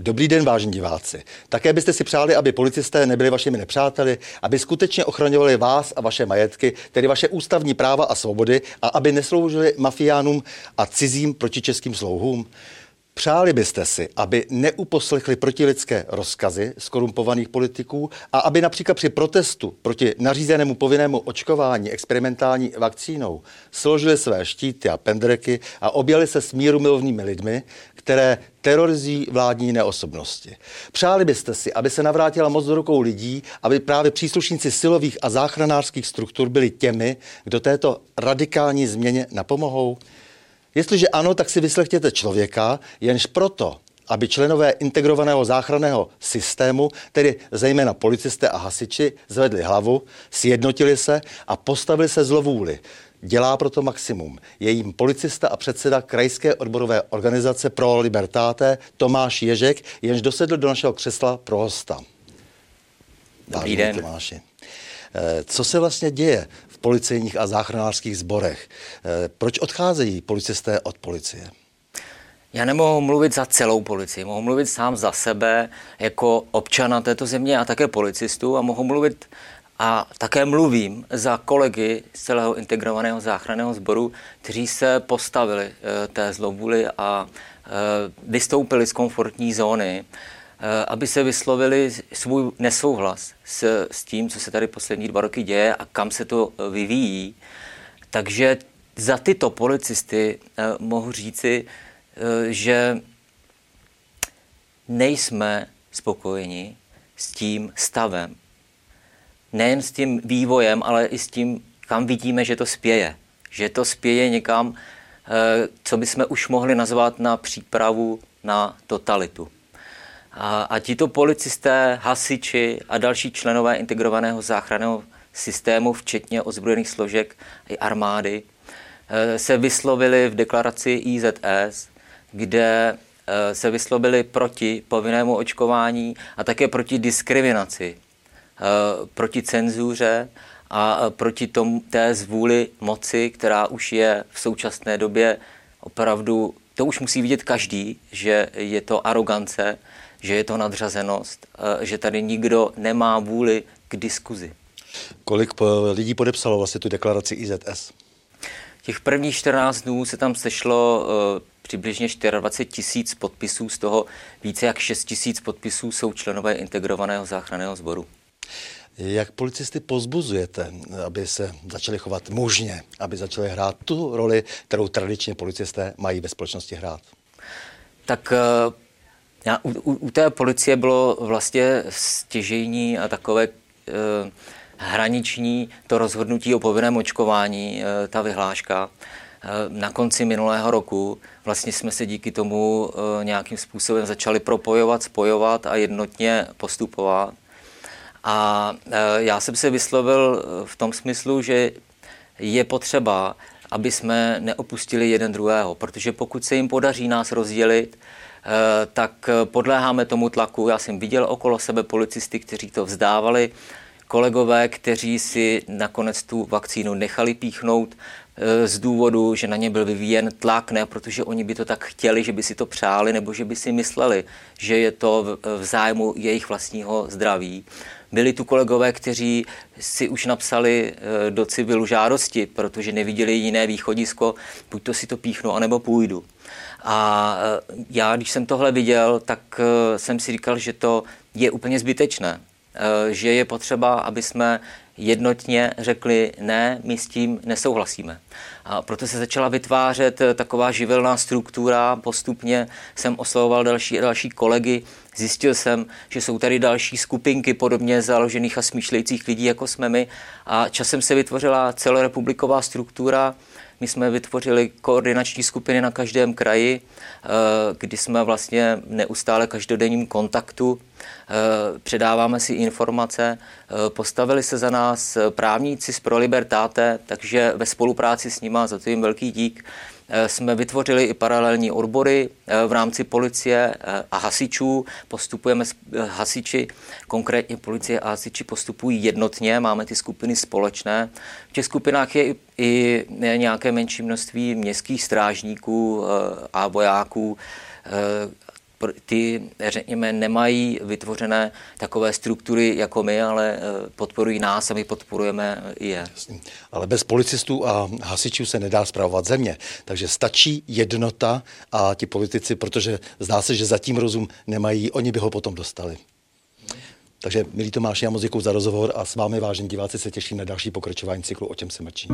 Dobrý den, vážení diváci. Také byste si přáli, aby policisté nebyli vašimi nepřáteli, aby skutečně ochraňovali vás a vaše majetky, tedy vaše ústavní práva a svobody, a aby nesloužili mafiánům a cizím protičeským slouhům? Přáli byste si, aby neuposlechli protilidské rozkazy skorumpovaných politiků a aby například při protestu proti nařízenému povinnému očkování experimentální vakcínou složili své štíty a pendreky a objeli se s mírumilovnými lidmi, které terorizují vládní neosobnosti. Přáli byste si, aby se navrátila moc do rukou lidí, aby právě příslušníci silových a záchranářských struktur byli těmi, kdo této radikální změně napomohou? Jestliže ano, tak si vyslechněte člověka, jenž proto, aby členové integrovaného záchranného systému, tedy zejména policisté a hasiči, zvedli hlavu, sjednotili se a postavili se zlovůli. Dělá proto maximum. Je jím policista a předseda krajské odborové organizace Pro Libertáte Tomáš Ježek, jenž dosedl do našeho křesla pro hosta. Dobrý den. Tomáši. Eh, co se vlastně děje policejních a záchranářských sborech. Eh, proč odcházejí policisté od policie? Já nemohu mluvit za celou policii, mohu mluvit sám za sebe jako občana této země a také policistů a mohu mluvit a také mluvím za kolegy z celého integrovaného záchranného sboru, kteří se postavili eh, té zlobuli a eh, vystoupili z komfortní zóny aby se vyslovili svůj nesouhlas s, s tím, co se tady poslední dva roky děje a kam se to eh, vyvíjí. Takže za tyto policisty eh, mohu říci, že nejsme spokojeni s tím stavem. Nejen s tím vývojem, ale i s tím, kam vidíme, že to spěje. Že to spěje někam, co bychom už mohli nazvat na přípravu na totalitu. A, a tito policisté, hasiči a další členové integrovaného záchranného systému, včetně ozbrojených složek i armády, eh, se vyslovili v deklaraci IZS, kde eh, se vyslovili proti povinnému očkování a také proti diskriminaci, eh, proti cenzuře a proti tom, té zvůli moci, která už je v současné době opravdu, to už musí vidět každý, že je to arogance, že je to nadřazenost, že tady nikdo nemá vůli k diskuzi. Kolik lidí podepsalo vlastně tu deklaraci IZS? Těch prvních 14 dnů se tam sešlo uh, přibližně 24 tisíc podpisů, z toho více jak 6 tisíc podpisů jsou členové integrovaného záchranného sboru. Jak policisty pozbuzujete, aby se začali chovat mužně, aby začali hrát tu roli, kterou tradičně policisté mají ve společnosti hrát? Tak já, u, u, u té policie bylo vlastně stěžejní a takové e, hraniční to rozhodnutí o povinném očkování, e, ta vyhláška. E, na konci minulého roku vlastně jsme se díky tomu e, nějakým způsobem začali propojovat, spojovat a jednotně postupovat. A e, já jsem se vyslovil v tom smyslu, že je potřeba, aby jsme neopustili jeden druhého, protože pokud se jim podaří nás rozdělit, tak eh, podléháme tomu tlaku. Já jsem viděl okolo sebe policisty, kteří to vzdávali, kolegové, kteří si nakonec tu vakcínu nechali píchnout eh, z důvodu, že na ně byl vyvíjen tlak, ne protože oni by to tak chtěli, že by si to přáli, nebo že by si mysleli, že je to v zájmu jejich vlastního zdraví. Byli tu kolegové, kteří si už napsali do civilu žádosti, protože neviděli jiné východisko, buď to si to píchnu, anebo půjdu. A e, já, když jsem tohle viděl, tak e, jsem si říkal, že to je úplně zbytečné. E, že je potřeba, aby jsme jednotně řekli ne, my s tím nesouhlasíme. A proto se začala vytvářet taková živelná struktura, postupně jsem oslovoval další další kolegy, zjistil jsem, že jsou tady další skupinky podobně založených a smýšlejících lidí, jako jsme my. A časem se vytvořila celorepubliková struktura, my jsme vytvořili koordinační skupiny na každém kraji, eh, kdy jsme vlastně neustále každodenním kontaktu, eh, předáváme si informace, eh, postavili se za nás právníci z Pro Libertáte, takže ve spolupráci s nima, za to jim velký dík, Eh, jsme vytvořili i paralelní odbory eh, v rámci policie eh, a hasičů. Postupujeme hasiči, konkrétně policie a hasiči postupují jednotně, máme ty skupiny společné. V těch skupinách je i nějaké menší množství městských strážníků a vojáků, ty, řekněme, nemají vytvořené takové struktury jako my, ale eh, podporují nás a my podporujeme je. Ale bez policistů a hasičů se nedá zpravovat země. Takže stačí jednota a ti politici, protože zdá se, že zatím rozum nemají, oni by ho potom dostali. Takže, milí Tomáši, já moc za rozhovor a s vámi, vážení diváci, se těším na další pokračování cyklu O čem se mlčí.